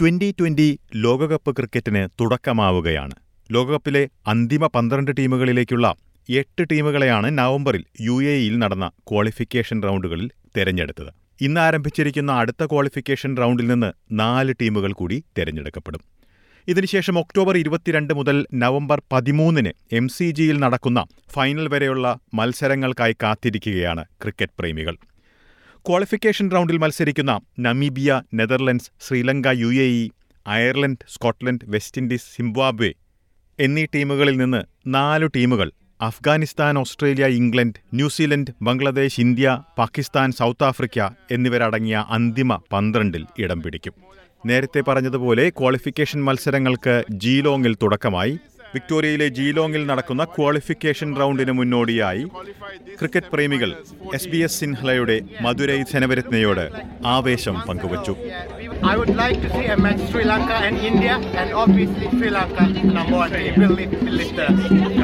Twenty twenty ലോകകപ്പ് ക്രിക്കറ്റിന് തുടക്കമാവുകയാണ്. ലോകകപ്പിലെ അന്തിമ പന്ത്രണ്ട് ടീമുകളിലേക്കുള്ള എട്ട് ടീമുകളെയാണ് നവംബറിൽ യു എ ഇയിൽ നടന്ന ക്വാളിഫിക്കേഷൻ റൗണ്ടുകളിൽ തെരഞ്ഞെടുത്തത്. ഇന്ന് ആരംഭിച്ചിരിക്കുന്ന അടുത്ത ക്വാളിഫിക്കേഷൻ റൗണ്ടിൽ നിന്ന് നാല് ടീമുകൾ കൂടി തെരഞ്ഞെടുക്കപ്പെടും. ഇതിനുശേഷം ഒക്ടോബർ ഇരുപത്തിരണ്ട് മുതൽ നവംബർ പതിമൂന്നിന് എം സി ജിയിൽ നടക്കുന്ന ഫൈനൽ വരെയുള്ള മത്സരങ്ങൾക്കായി കാത്തിരിക്കുകയാണ് ക്രിക്കറ്റ് പ്രേമികൾ. ക്വാളിഫിക്കേഷൻ റൗണ്ടിൽ മത്സരിക്കുന്ന Namibia Netherlands Sri Lanka U A E Ireland Scotland West Indies Zimbabwe എന്നീ ടീമുകളിൽ നിന്ന് നാലു ടീമുകൾ Afghanistan Australia England New Zealand Bangladesh India Pakistan South Africa എന്നിവരടങ്ങിയ അന്തിമ പന്ത്രണ്ടിൽ ഇടം പിടിക്കും. നേരത്തെ പറഞ്ഞതുപോലെ ക്വാളിഫിക്കേഷൻ മത്സരങ്ങൾക്ക് ജീലോങ്ങിൽ തുടക്കമായി. വിക്ടോറിയയിലെ ജീലോങ്ങിൽ നടക്കുന്ന ക്വാളിഫിക്കേഷൻ റൗണ്ടിന് മുന്നോടിയായി ക്രിക്കറ്റ് പ്രേമികൾ എസ് ബി എസ് സിൻഹലയുടെ മധുരൈ സെനവരത്നയോട് ആവേശം പങ്കുവച്ചു I would like to see a match Sri Lanka and India, and obviously Sri Lanka number one team will lift, will lift the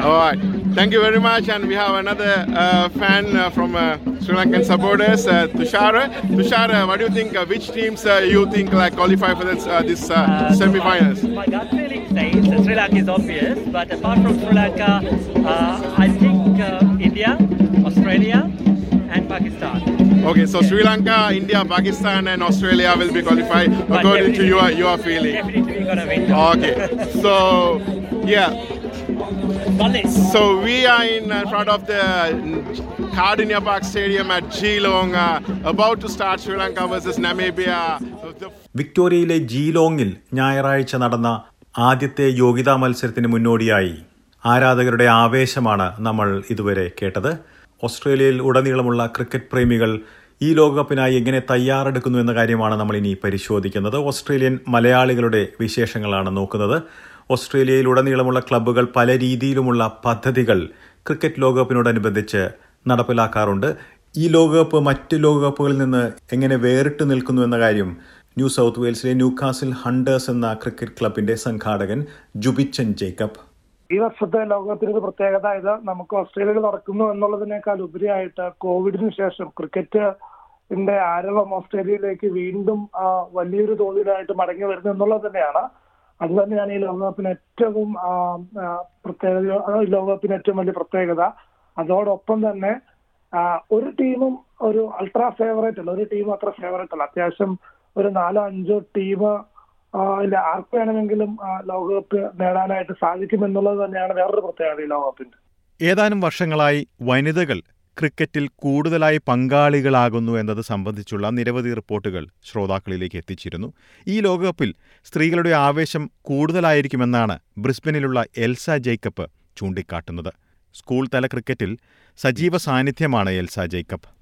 All right. Thank you very much. And we have another uh, fan uh, from uh, Sri Lankan supporters, uh, Tushara. Tushara, what do you think? Uh, which teams uh, you think like qualify for this, uh, this uh, semi-finals? My gut feeling says that Sri Lanka is obvious, but apart from Sri Lanka, uh, I think uh, India, Australia, and Pakistan. Okay, so Sri Lanka, India, Pakistan, and Australia will be qualified But according to definitely- your your feeling. Definitely we're gonna win. Okay. So yeah. Balik. So we are in uh, front of the Cardinia Park Stadium at Geelong, uh, about to start Sri Lanka versus Namibia. The വിക്ടോറിയയിലെ ജീലോങ്ങിൽ ഞായറാഴ്ച നടന്ന ആദ്യത്തെ യോഗ്യതാ മത്സരത്തിന് മുന്നോടിയായി. ആരാധകരുടെ ആവേശമാണ് നമ്മൾ ഇതുവരെ കേട്ടത്. ഓസ്ട്രേലിയയിൽ ഉടനീളമുള്ള ക്രിക്കറ്റ് പ്രേമികൾ ഈ ലോകകപ്പിനായി എങ്ങനെ തയ്യാറെടുക്കുന്നു എന്ന കാര്യമാണ് നമ്മൾ ഇനി പരിശോധിക്കുന്നത്. ഓസ്ട്രേലിയൻ മലയാളികളുടെ വിശേഷങ്ങളാണ് നോക്കുന്നത്. ഓസ്ട്രേലിയയിൽ ഉടനീളമുള്ള ക്ലബ്ബുകൾ പല രീതിയിലുമുള്ള പദ്ധതികൾ ക്രിക്കറ്റ് ലോകകപ്പിനോടനുബന്ധിച്ച് നടപ്പിലാക്കാറുണ്ട്. ഈ ലോകകപ്പ് മറ്റ് ലോകകപ്പുകളിൽ നിന്ന് എങ്ങനെ വേറിട്ട് നിൽക്കുന്നു എന്ന കാര്യം ന്യൂ സൗത്ത് വെയിൽസിലെ ന്യൂ കാസിൽ ഹണ്ടേഴ്സ് എന്ന ക്രിക്കറ്റ് ക്ലബിന്റെ സംഘാടകൻ ജുബിച്ചൻ ജേക്കബ്. ഈ വർഷത്തെ ലോകകപ്പിന് ഒരു പ്രത്യേകത ഇത്. നമുക്ക് ഓസ്ട്രേലിയയിൽ നടക്കുന്നു എന്നുള്ളതിനേക്കാൾ ഉപരിയായിട്ട് കോവിഡിന് ശേഷം ക്രിക്കറ്റിന്റെ ആരവം ഓസ്ട്രേലിയയിലേക്ക് വീണ്ടും വലിയൊരു തോതിലായിട്ട് മടങ്ങി വരുന്നു എന്നുള്ളത് തന്നെയാണ്. അത് തന്നെയാണ് ഈ ലോകകപ്പിന് ഏറ്റവും പ്രത്യേകത ലോകകപ്പിന് ഏറ്റവും വലിയ പ്രത്യേകത. അതോടൊപ്പം തന്നെ ഒരു ടീമും ഒരു അൾട്രാ ഫേവറേറ്റ് അല്ല ഒരു ടീമും അത്ര ഫേവറേറ്റ് അല്ല. അത്യാവശ്യം ഒരു നാലോ അഞ്ചോ ടീം ഇല്ല ആർക്ക് വേണമെങ്കിലും ലോകകപ്പ് നേടാനായിട്ട് സാധിക്കും എന്നുള്ളത് തന്നെയാണ് വേറൊരു പ്രത്യേകത ഈ ലോകകപ്പിന്റെ. ഏതാനും വർഷങ്ങളായി വനിതകൾ ക്രിക്കറ്റിൽ കൂടുതലായി പങ്കാളികളാകുന്നു എന്നത് സംബന്ധിച്ചുള്ള നിരവധി റിപ്പോർട്ടുകൾ ശ്രോതാക്കളിലേക്ക് എത്തിച്ചിരുന്നു. ഈ ലോകകപ്പിൽ സ്ത്രീകളുടെ ആവേശം കൂടുതലായിരിക്കുമെന്നാണ് ബ്രിസ്ബനിലുള്ള എൽസ ജേക്കബ് ചൂണ്ടിക്കാട്ടുന്നത്. സ്കൂൾ തല ക്രിക്കറ്റിൽ സജീവ സാന്നിധ്യമാണ് Elsa Jacob.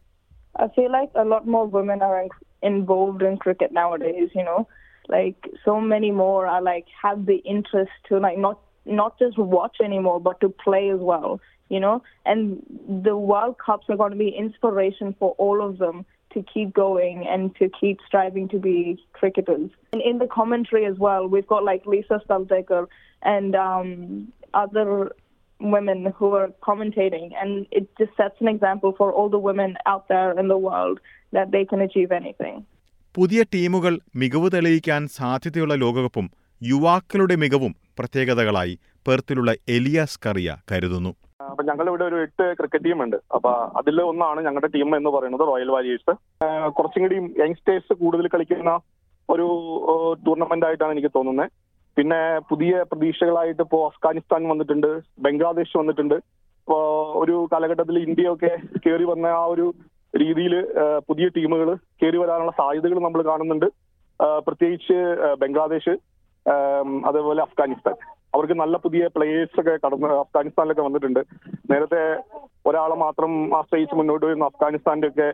I feel like a lot more women are in- involved in cricket nowadays. You know, like so many more are like have the interest to like not not just watch anymore, but to play as well. You know, and the World Cups are going to be inspiration for all of them to keep going and to keep striving to be cricketers. And in the commentary as well, we've got like Lisa Staldecker and um, other women who are commentating, and it just sets an example for all the women out there in the world that they can achieve anything. പുതിയ ടീമുകൾ മികവ് തെളിയിക്കാൻ സാധ്യതയുള്ള ലോകകപ്പും യുവാക്കളുടെ മികവും പ്രത്യേകതകളായി പെർത്തിലുള്ള എലിയാസ് കറിയ കരുതുന്നു. അപ്പൊ ഞങ്ങൾ ഇവിടെ ഒരു എട്ട് ക്രിക്കറ്റ് ടീം ഉണ്ട് അപ്പൊ അതിൽ ഒന്നാണ് ഞങ്ങളുടെ ടീം എന്ന് പറയുന്നത് റോയൽ വാരിയേഴ്സ്. കുറച്ചും കൂടി യങ്സ്റ്റേഴ്സ് കൂടുതൽ കളിക്കുന്ന ഒരു ടൂർണമെന്റ് ആയിട്ടാണ് എനിക്ക് തോന്നുന്നത് പിന്നെ പുതിയ പ്രതീക്ഷകളായിട്ട് ഇപ്പോ അഫ്ഗാനിസ്ഥാൻ വന്നിട്ടുണ്ട് ബംഗ്ലാദേശ് വന്നിട്ടുണ്ട്. ഇപ്പോ ഒരു കാലഘട്ടത്തിൽ ഇന്ത്യയൊക്കെ കയറി വന്ന ആ ഒരു രീതിയിൽ പുതിയ ടീമുകൾ കയറി വരാനുള്ള സാധ്യതകൾ നമ്മൾ കാണുന്നുണ്ട്. പ്രത്യേകിച്ച് ബംഗ്ലാദേശ് അതേപോലെ അഫ്ഗാനിസ്ഥാൻ. അവർക്ക് നല്ല പുതിയ പ്ലേയേഴ്സ് ഒക്കെ കടന്ന് അഫ്ഗാനിസ്ഥാനിലൊക്കെ വന്നിട്ടുണ്ട്. നേരത്തെ ഒരാളെ മാത്രം ആശ്രയിച്ച് മുന്നോട്ട് വരുന്ന അഫ്ഗാനിസ്ഥാന്റെ ഒക്കെ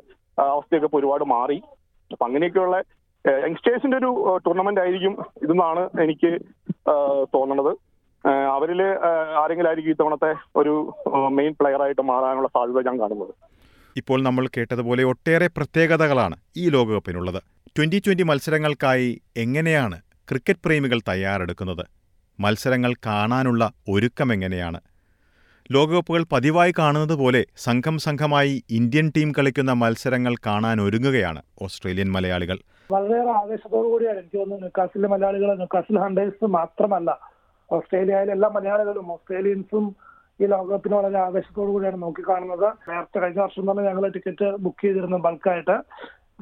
അവസ്ഥയൊക്കെ ഇപ്പൊ ഒരുപാട് മാറി. അപ്പൊ അങ്ങനെയൊക്കെയുള്ള യങ്സ്റ്റേഴ്സിന്റെ ഒരു ടൂർണമെന്റ് ആയിരിക്കും ഇതെന്നാണ് എനിക്ക് തോന്നുന്നത് അവരിൽ ആരെങ്കിലും ആയിരിക്കും ഇത്തവണത്തെ ഒരു മെയിൻ പ്ലെയർ ആയിട്ട് മാറാനുള്ള സാധ്യത ഞാൻ കാണുന്നത്. ഇപ്പോൾ നമ്മൾ കേട്ടതുപോലെ ഒട്ടേറെ പ്രത്യേകതകളാണ് ഈ ലോകകപ്പിനുള്ളത്. ട്വന്റി ട്വന്റി മത്സരങ്ങൾക്കായി എങ്ങനെയാണ് ക്രിക്കറ്റ് പ്രേമികൾ തയ്യാറെടുക്കുന്നത്? മത്സരങ്ങൾ കാണാനുള്ള ഒരുക്കം എങ്ങനെയാണ്? ലോകകപ്പുകൾ പതിവായി കാണുന്നത് പോലെ സംഘം സംഘമായി ഇന്ത്യൻ ടീം കളിക്കുന്ന മത്സരങ്ങൾ കാണാൻ ഒരുങ്ങുകയാണ് ഓസ്ട്രേലിയൻ മലയാളികൾ. വളരെയേറെ ആവേശത്തോടു കൂടിയാണ് എനിക്ക് തോന്നുന്നു ന്യൂക്കാസിലെ മലയാളികൾ ന്യൂക്കാസിൽ ഹണ്ടേഴ്സ് മാത്രമല്ല ഓസ്ട്രേലിയയിലെ എല്ലാ മലയാളികളും ഓസ്ട്രേലിയൻസും ഈ ലോകകപ്പിന് വളരെ ആവേശത്തോടു കൂടിയാണ് നോക്കിക്കാണുന്നത്. നേരത്തെ കഴിഞ്ഞ വർഷം തന്നെ ഞങ്ങൾ ടിക്കറ്റ് ബുക്ക് ചെയ്തിരുന്നു ബൾക്കായിട്ട്.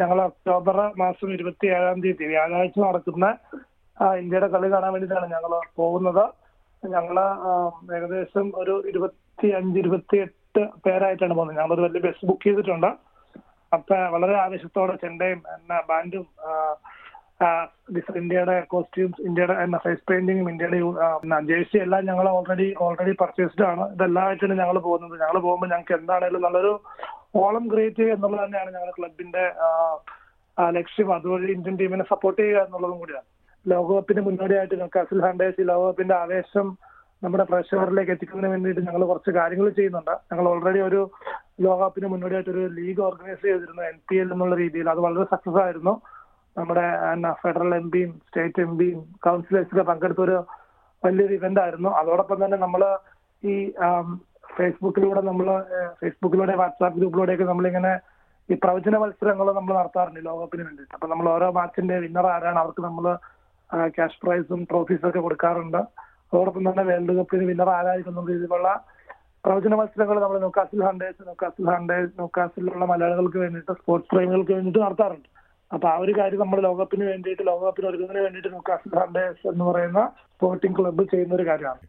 ഞങ്ങൾ ഒക്ടോബർ മാസം ഇരുപത്തി ഏഴാം തീയതി വ്യാഴാഴ്ച നടക്കുന്ന ഇന്ത്യയുടെ കളി കാണാൻ വേണ്ടിയിട്ടാണ് ഞങ്ങൾ പോകുന്നത്. ഞങ്ങൾ ഏകദേശം ഒരു ഇരുപത്തി അഞ്ച് ഇരുപത്തി എട്ട് പേരായിട്ടാണ് പോകുന്നത്. ഞങ്ങളൊരു വലിയ ബസ് ബുക്ക് ചെയ്തിട്ടുണ്ട്. അപ്പൊ വളരെ ആവേശത്തോടെ ചെണ്ടയും എന്നാ ബാൻഡും ഇന്ത്യയുടെ കോസ്റ്റ്യൂംസ് ഇന്ത്യയുടെ ഫേസ് പെയിന്റിങ്ങും ഇന്ത്യയുടെ ജേഴ്സി എല്ലാം ഞങ്ങൾ ഓൾറെഡി ഓൾറെഡി പർച്ചേസ്ഡ് ആണ്. ഇതെല്ലാമായിട്ടാണ് ഞങ്ങൾ പോകുന്നത്. ഞങ്ങൾ പോകുമ്പോൾ ഞങ്ങൾക്ക് എന്താണേലും നല്ലൊരു ഓളം ക്രിയേറ്റ് ചെയ്യുക എന്നുള്ളത് തന്നെയാണ് ഞങ്ങളുടെ ക്ലബിന്റെ ലക്ഷ്യം. അതുവഴി ഇന്ത്യൻ ടീമിനെ സപ്പോർട്ട് ചെയ്യുക എന്നുള്ളതും കൂടിയാണ്. ലോകകപ്പിന് മുന്നോടിയായിട്ട് ഞങ്ങൾക്ക് ഹണ്ടേഴ്സ് ഈ ലോകകപ്പിന്റെ ആവേശം നമ്മുടെ പ്രേക്ഷകരിലേക്ക് എത്തിക്കുന്നതിന് വേണ്ടിയിട്ട് ഞങ്ങൾ കുറച്ച് കാര്യങ്ങൾ ചെയ്യുന്നുണ്ട്. ഞങ്ങൾ ഓൾറെഡി ഒരു ലോകകപ്പിന് മുന്നോടിയായിട്ട് ഒരു ലീഗ് ഓർഗനൈസ് ചെയ്തിരുന്നു എൻ പി എൽ എന്നുള്ള രീതിയിൽ. അത് വളരെ സക്സസ് ആയിരുന്നു. നമ്മുടെ ഫെഡറൽ എം പിയും സ്റ്റേറ്റ് എം പിയും കൗൺസിലേഴ്സൊക്കെ പങ്കെടുത്ത ഒരു വലിയൊരു ഇവന്റ് ആയിരുന്നു. അതോടൊപ്പം തന്നെ നമ്മൾ ഈ ഫേസ്ബുക്കിലൂടെ നമ്മൾ ഫേസ്ബുക്കിലൂടെ വാട്സാപ്പ് ഗ്രൂപ്പിലൂടെയൊക്കെ നമ്മളിങ്ങനെ ഈ പ്രവചന മത്സരങ്ങൾ നമ്മൾ നടത്താറുണ്ട് ലോകകപ്പിന് വേണ്ടിയിട്ട്. അപ്പൊ നമ്മൾ ഓരോ മാച്ചിന്റെ വിന്നർ ആരാണ് അവർക്ക് നമ്മൾ ക്യാഷ് പ്രൈസും ട്രോഫീസും ഒക്കെ കൊടുക്കാറുണ്ട്. അതോടൊപ്പം തന്നെ വേൾഡ് കപ്പിന് വിന്നർ ആരായിരിക്കും രീതിയിലുള്ള പ്രവചന മത്സരങ്ങൾ നമ്മൾ നോക്കാസിൽ ഹണ്ടേഴ്സ് നോക്കാസിൽ ഹണ്ടേഴ്സ് നോക്കാസിലുള്ള മലയാളികൾക്ക് വേണ്ടിയിട്ട് സ്പോർട്സ് പ്രേമികൾക്ക് വേണ്ടിയിട്ട് നടത്താറുണ്ട്. അപ്പൊ ആ ഒരു കാര്യം നമ്മൾ ലോകകപ്പിന് വേണ്ടിയിട്ട് ലോകകപ്പിന് ഒരുക്കുന്നതിന് വേണ്ടിയിട്ട് നോക്കാസിൽ ഹണ്ടേഴ്സ് എന്ന് പറയുന്ന സ്പോർട്ടിംഗ് ക്ലബ്ബ് ചെയ്യുന്ന ഒരു കാര്യമാണ്.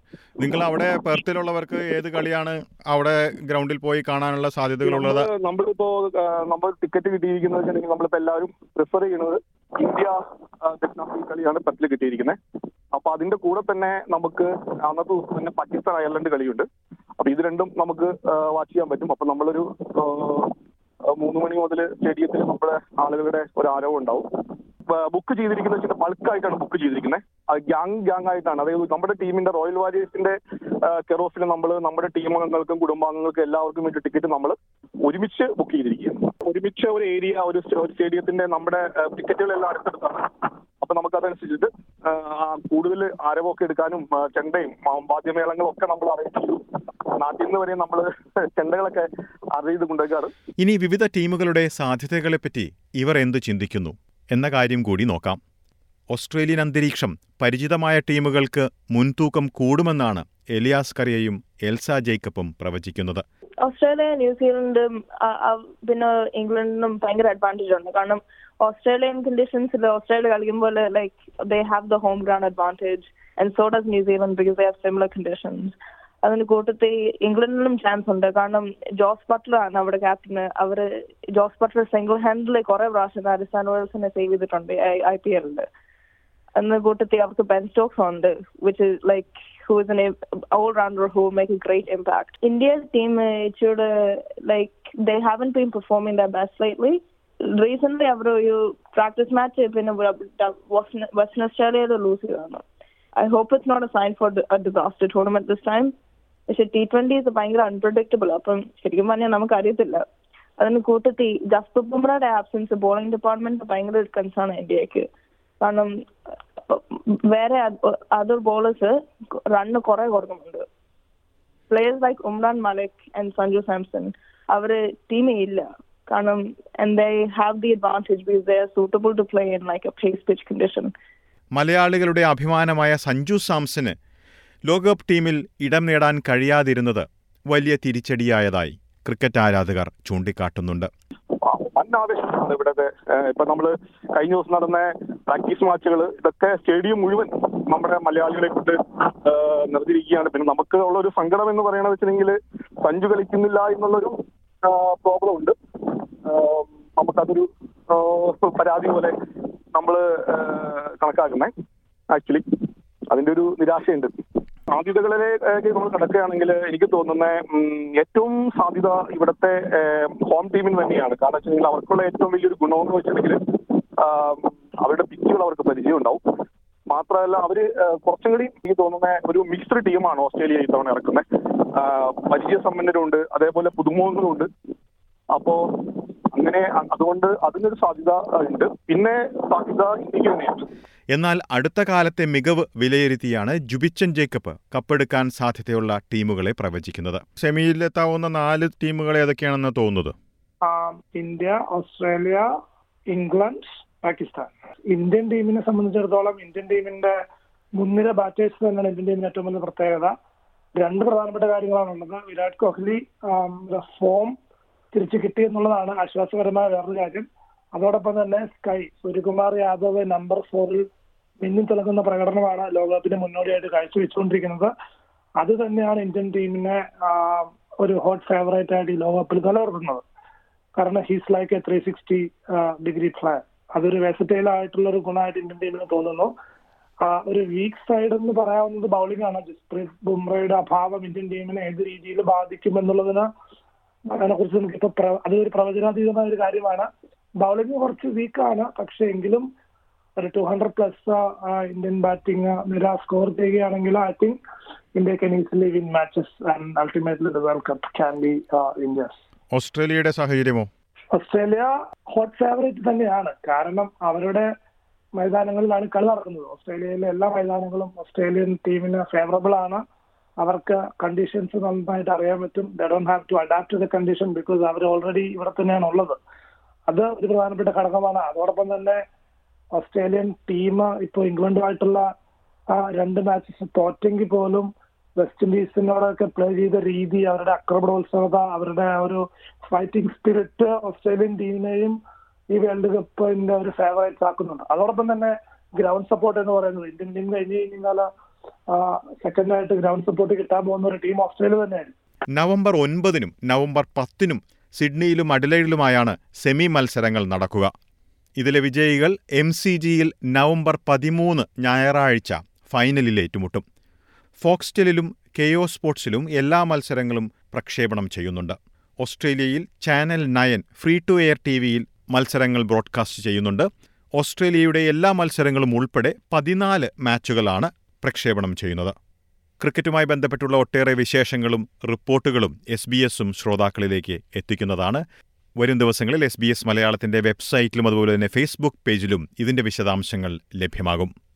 നിങ്ങൾ അവിടെ പെർത്തിലുള്ളവർക്ക് ഏത് കളിയാണ് അവിടെ ഗ്രൗണ്ടിൽ പോയി കാണാനുള്ള സാധ്യതകളുള്ളത്? നമ്മൾ നമ്മളിപ്പോ നമ്മൾ ടിക്കറ്റ് കിട്ടിയിരിക്കുന്നത് നമ്മളിപ്പോ എല്ലാവരും പ്രിഫർ ചെയ്യുന്നത് ഇന്ത്യ ദക്ഷിണാഫ്രിക്ക കളിയാണ് പത്തിൽ കിട്ടിയിരിക്കുന്നത് അപ്പൊ അതിന്റെ കൂടെ തന്നെ നമുക്ക് അന്നത്തെ ദിവസം തന്നെ പാകിസ്ഥാൻ അയർലൻഡ് കളിയുണ്ട്. അപ്പൊ ഇത് രണ്ടും നമുക്ക് വാച്ച് ചെയ്യാൻ പറ്റും. അപ്പൊ നമ്മളൊരു മൂന്ന് മണി മുതൽ സ്റ്റേഡിയത്തിൽ നമ്മുടെ ആളുകളുടെ ഒരു ആരവം ഉണ്ടാവും. ബുക്ക് ചെയ്തിരിക്കുന്നത് വെച്ചാൽ ബൾക്കായിട്ടാണ് ബുക്ക് ചെയ്തിരിക്കുന്നത് ഗ്യാങ് ഗ്യാങ് ആയിട്ടാണ്. അതായത് നമ്മുടെ ടീമിന്റെ റോയൽ വാരിയേഴ്സിന്റെ കെറോഫിൽ നമ്മൾ നമ്മുടെ ടീം അംഗങ്ങൾക്കും കുടുംബാംഗങ്ങൾക്കും എല്ലാവർക്കും വേണ്ടി ടിക്കറ്റ് നമ്മൾ ഒരുമിച്ച് ബുക്ക് ചെയ്തിരിക്കുകയാണ്. ഒരുമിച്ച് ഒരു ഏരിയ ഒരു സ്റ്റ- ഒരു സ്റ്റേഡിയത്തിന്റെ നമ്മുടെ ടിക്കറ്റുകളെല്ലാം അടുത്തടുത്താണ്. അപ്പൊ നമുക്ക് അതനുസരിച്ചിട്ട് ആ, ആ, കൂടുതൽ ആരവമൊക്കെ എടുക്കാനും ചെണ്ടയും വാദ്യമേളങ്ങളും ഒക്കെ നമ്മൾ അറിയിച്ചു. നാട്ടിൽ നിന്ന് വരെ നമ്മൾ ചെണ്ടകളൊക്കെ അറിയിത് കൊണ്ടുവയ്ക്കാറ് ഇനി വിവിധ ടീമുകളുടെ സാധ്യതകളെ പറ്റി ഇവർ എന്തു ചിന്തിക്കുന്നു? എന്ന കാര്യം കൂടി നോക്കാം. ഓസ്ട്രേലിയൻ അന്തരീക്ഷം പരിചിതമായ ടീമുകൾക്ക് മുൻതൂക്കം കൂടുമെന്നാണ് എലിയാസ് കറിയയും എൽസ ജേക്കബും പ്രവചിക്കുന്നത്. ഓസ്ട്രേലിയ ന്യൂസിലൻഡും പിന്നെ ഇംഗ്ലണ്ടിനും ഭയങ്കര അഡ്വാന്റേജ് ഉണ്ട് കാരണം ഓസ്ട്രേലിയൻ കണ്ടീഷൻസിൽ ഓസ്ട്രേലിയ കളിക്കുമ്പോൾ like they have the home ground advantage and so does New Zealand because they have similar conditions അതിന് കൂട്ടത്തിൽ ഇംഗ്ലണ്ടിനും ചാൻസ് ഉണ്ട്. കാരണം ജോസ് ബട്ട്ലർ ആണ് അവിടെ ക്യാപ്റ്റന് അവർ ജോസ് ബട്ട്ലർ സിംഗിൾ ഹാൻഡിൽ കുറെ പ്രാവശ്യം രാജസ്ഥാൻ റോയൽസിനെ സേവ് ചെയ്തിട്ടുണ്ട് ഐ പി എല്ലിൽ എന്ന കൂട്ടത്തിൽ അവർക്ക് ബെൻ സ്റ്റോക്സ് ഉണ്ട് which is like who is an all rounder who make a great impact Indian team ഇച്ചിരി like they haven't been performing the best lately recent അവർ ഒരു പ്രാക്ടീസ് മാച്ച് പിന്നെ western ഓസ്ട്രേലിയയിൽ lose ചെയ്തതാണ്. I hope it's not a sign for disaster tournament this time പക്ഷെ T twenties ഭയങ്കര unpredictable അപ്പം ശരിക്കും പറഞ്ഞാൽ നമുക്ക് അറിയത്തില്ല അതിന് കൂട്ടത്തിൽ ജസ്പ്രീത് ബുംറയുടെ ആബ്സെൻസ് ബോളിംഗ് ഡിപ്പാർട്ട്മെന്റ് ഭയങ്കര കൺസേൺ ഇന്ത്യയ്ക്ക് കാരണം വേറെ അതർ ബോളേഴ്സ് റണ്ണ് കുറെ കൊടുക്കുന്നുണ്ട്. Players like Umran Malik and Sanju Samson അവർ ടീമിൽ ഇല്ല. കാരണം and they have the advantage because they are suitable to play in like a face pitch condition മലയാളികളുടെ അഭിമാനമായ സഞ്ജു സാംസന് ലോകകപ്പ് ടീമിൽ ഇടം നേടാൻ കഴിയാതിരുന്നത് വലിയ തിരിച്ചടിയായതായി ക്രിക്കറ്റ് ആരാധകർ ചൂണ്ടിക്കാട്ടുന്നുണ്ട്. വൻ ആവേശമാണ് ഇവിടത്തെ ഇപ്പൊ നമ്മൾ കഴിഞ്ഞ ദിവസം നടന്ന പ്രാക്ടീസ് മാച്ചുകൾ ഇതൊക്കെ സ്റ്റേഡിയം മുഴുവൻ നമ്മുടെ മലയാളികളെ കൊണ്ട് നിറഞ്ഞിരിക്കുകയാണ് പിന്നെ നമുക്ക് ഉള്ള ഒരു സങ്കടം എന്ന് പറയണത് വെച്ചിട്ടുണ്ടെങ്കിൽ സഞ്ജു കളിക്കുന്നില്ല എന്നുള്ളൊരു പ്രോബ്ലം ഉണ്ട്. നമുക്കതൊരു പരാതി പോലെ നമ്മൾ കണക്കാക്കുന്നേ. ആക്ച്വലി അതിന്റെ ഒരു നിരാശയുണ്ട്. സാധ്യതകളിലേക്ക് നമ്മൾ കിടക്കുകയാണെങ്കിൽ എനിക്ക് തോന്നുന്ന ഏറ്റവും സാധ്യത ഇവിടുത്തെ ഹോം ടീമിന് തന്നെയാണ്. കാരണം വെച്ചിട്ടുണ്ടെങ്കിൽ അവർക്കുള്ള ഏറ്റവും വലിയൊരു ഗുണമെന്ന് വെച്ചിട്ടുണ്ടെങ്കിൽ അവരുടെ പിച്ചുകൾ അവർക്ക് പരിചയം ഉണ്ടാവും മാത്രമല്ല അവർ കുറച്ചും കൂടി എനിക്ക് തോന്നുന്ന ഒരു മിക്സ്ഡ് ടീമാണ് ഓസ്ട്രേലിയ ഇത്തവണ ഇറക്കുന്നത് പരിചയസമ്പന്നരുണ്ട് അതേപോലെ പുതുമുഖങ്ങളുണ്ട്. അപ്പോ അങ്ങനെ അതുകൊണ്ട് അതിനൊരു സാധ്യത ഉണ്ട്. പിന്നെ സാധ്യത ഇന്ത്യയ്ക്ക് തന്നെയാണ്. എന്നാൽ അടുത്ത കാലത്തെ മികവ് വിലയിരുത്തിയാണ് ജുബിച്ചൻ ജേക്കബ് കപ്പെടുക്കാൻ സാധ്യതയുള്ള ടീമുകളെ പ്രവചിക്കുന്നത്. സെമിയിലെത്താവുന്ന നാല് ടീമുകളെ ഏതൊക്കെയാണെന്ന് തോന്നുന്നത്? India Australia England Pakistan. Indian ടീമിനെ സംബന്ധിച്ചിടത്തോളം ഇന്ത്യൻ ടീമിന്റെ മുൻനിര ബാറ്റേഴ്സ് തന്നെയാണ് ഇന്ത്യൻ ടീമിന് ഏറ്റവും വലിയ പ്രത്യേകത. രണ്ട് പ്രധാനപ്പെട്ട കാര്യങ്ങളാണുള്ളത് വിരാട് കോഹ്ലി ഫോം തിരിച്ചു കിട്ടി എന്നുള്ളതാണ് ആശ്വാസകരമായ വേറൊരു കാര്യം. അതോടൊപ്പം തന്നെ സ്കൈ സൂര്യകുമാർ യാദവ് നമ്പർ ഫോറിൽ മിന്നി തിളങ്ങുന്ന പ്രകടനമാണ് ലോകകപ്പിന് മുന്നോടിയായിട്ട് കാഴ്ചവെച്ചുകൊണ്ടിരിക്കുന്നത്. അത് തന്നെയാണ് ഇന്ത്യൻ ടീമിനെ ഒരു ഹോട്ട് ഫേവറേറ്റ് ആയിട്ട് ഈ ലോകകപ്പിൽ നിലനിർത്തുന്നത്. കാരണം he's like a three sixty degree plan അതൊരു വെസറ്റൈൽ ആയിട്ടുള്ള ഒരു ഗുണമായിട്ട് ഇന്ത്യൻ ടീമിന് തോന്നുന്നു ഒരു വീക്ക് സൈഡ് എന്ന് പറയാവുന്നത് ബൗളിംഗ് ആണ്. ജസ്പ്രീത് ബുംറയുടെ അഭാവം ഇന്ത്യൻ ടീമിനെ ഏത് രീതിയിൽ ബാധിക്കും എന്നുള്ളതിന് അതിനെ കുറിച്ച് നമുക്കിപ്പോ ഇപ്പൊ അതൊരു പ്രവചനാതീതമായ ഒരു കാര്യമാണ്. ബൗളിംഗ് കുറച്ച് വീക്കാണ് പക്ഷെ എങ്കിലും ഒരു two hundred plus Indian batting നിര സ്കോർ ചെയ്യുകയാണെങ്കിൽ I think India can easily win matches and ultimately the world cup can be India's ഓസ്ട്രേലിയയുടെ സാഹചര്യമോ? ഓസ്ട്രേലിയ ഹോട്ട് ഫേവറേറ്റ് തന്നെയാണ്. കാരണം അവരുടെ മൈതാനങ്ങളിലാണ് കളി നടക്കുന്നത്. ഓസ്ട്രേലിയയിലെ എല്ലാ മൈതാനങ്ങളും ഓസ്ട്രേലിയൻ ടീമിന് ഫേവറബിൾ ആണ്. അവർക്ക് കണ്ടീഷൻസ് നന്നായിട്ട് അറിയാൻ പറ്റും. They don't have to adapt to the condition because our already ഇവിടെ തന്നെയാണ് ഉള്ളത്. അത് ഒരു പ്രധാനപ്പെട്ട ഘടകമാണ്. അതോടൊപ്പം തന്നെ ഓസ്ട്രേലിയൻ ടീം ഇപ്പോൾ ഇംഗ്ലണ്ടുമായിട്ടുള്ള രണ്ട് മാച്ചസ് തോറ്റെങ്കിൽ പോലും വെസ്റ്റ് ഇൻഡീസിനോടൊക്കെ പ്ലേ ചെയ്ത രീതി അവരുടെ അക്രമണോത്സവത അവരുടെ ഒരു ഫൈറ്റിംഗ് സ്പിരിറ്റ് ഓസ്ട്രേലിയൻ ടീമിനെയും ഈ വേൾഡ് കപ്പിന്റെ ഒരു ഫേവറേറ്റ്സ് ആക്കുന്നുണ്ട്. അതോടൊപ്പം തന്നെ ഗ്രൗണ്ട് സപ്പോർട്ട് എന്ന് പറയുന്നത് ഇന്ത്യൻ ടീം കഴിഞ്ഞ് കഴിഞ്ഞാൽ സെക്കൻഡ് ആയിട്ട് ഗ്രൗണ്ട് സപ്പോർട്ട് കിട്ടാൻ പോകുന്ന ഒരു ടീം ഓസ്ട്രേലിയ തന്നെയാണ് നവംബർ ഒൻപതിനും നവംബർ പത്തിനും സിഡ്നിയിലും അഡിലൈഡിലുമായാണ് സെമി മത്സരങ്ങൾ നടക്കുക. ഇതിലെ വിജയികൾ എം സി ജിയിൽ നവംബർ പതിമൂന്ന് ഞായറാഴ്ച ഫൈനലിൽ ഏറ്റുമുട്ടും. ഫോക്സ്റ്റലിലും കെയോ സ്പോർട്സിലും എല്ലാ മത്സരങ്ങളും പ്രക്ഷേപണം ചെയ്യുന്നുണ്ട്. ഓസ്ട്രേലിയയിൽ channel nine free to air T വിയിൽ മത്സരങ്ങൾ ബ്രോഡ്കാസ്റ്റ് ചെയ്യുന്നുണ്ട്. ഓസ്ട്രേലിയയുടെ എല്ലാ മത്സരങ്ങളും ഉൾപ്പെടെ പതിനാല് മാച്ചുകളാണ് പ്രക്ഷേപണം ചെയ്യുന്നത്. ക്രിക്കറ്റുമായി ബന്ധപ്പെട്ടുള്ള ഒട്ടേറെ വിശേഷങ്ങളും റിപ്പോർട്ടുകളും എസ് ബി എസും ശ്രോതാക്കളിലേക്ക് എത്തിക്കുന്നതാണ്. വരും ദിവസങ്ങളിൽ എസ് ബി എസ് മലയാളത്തിന്റെ വെബ്സൈറ്റിലും അതുപോലെ തന്നെ ഫേസ്ബുക്ക് പേജിലും ഇതിന്റെ വിശദാംശങ്ങൾ ലഭ്യമാകും.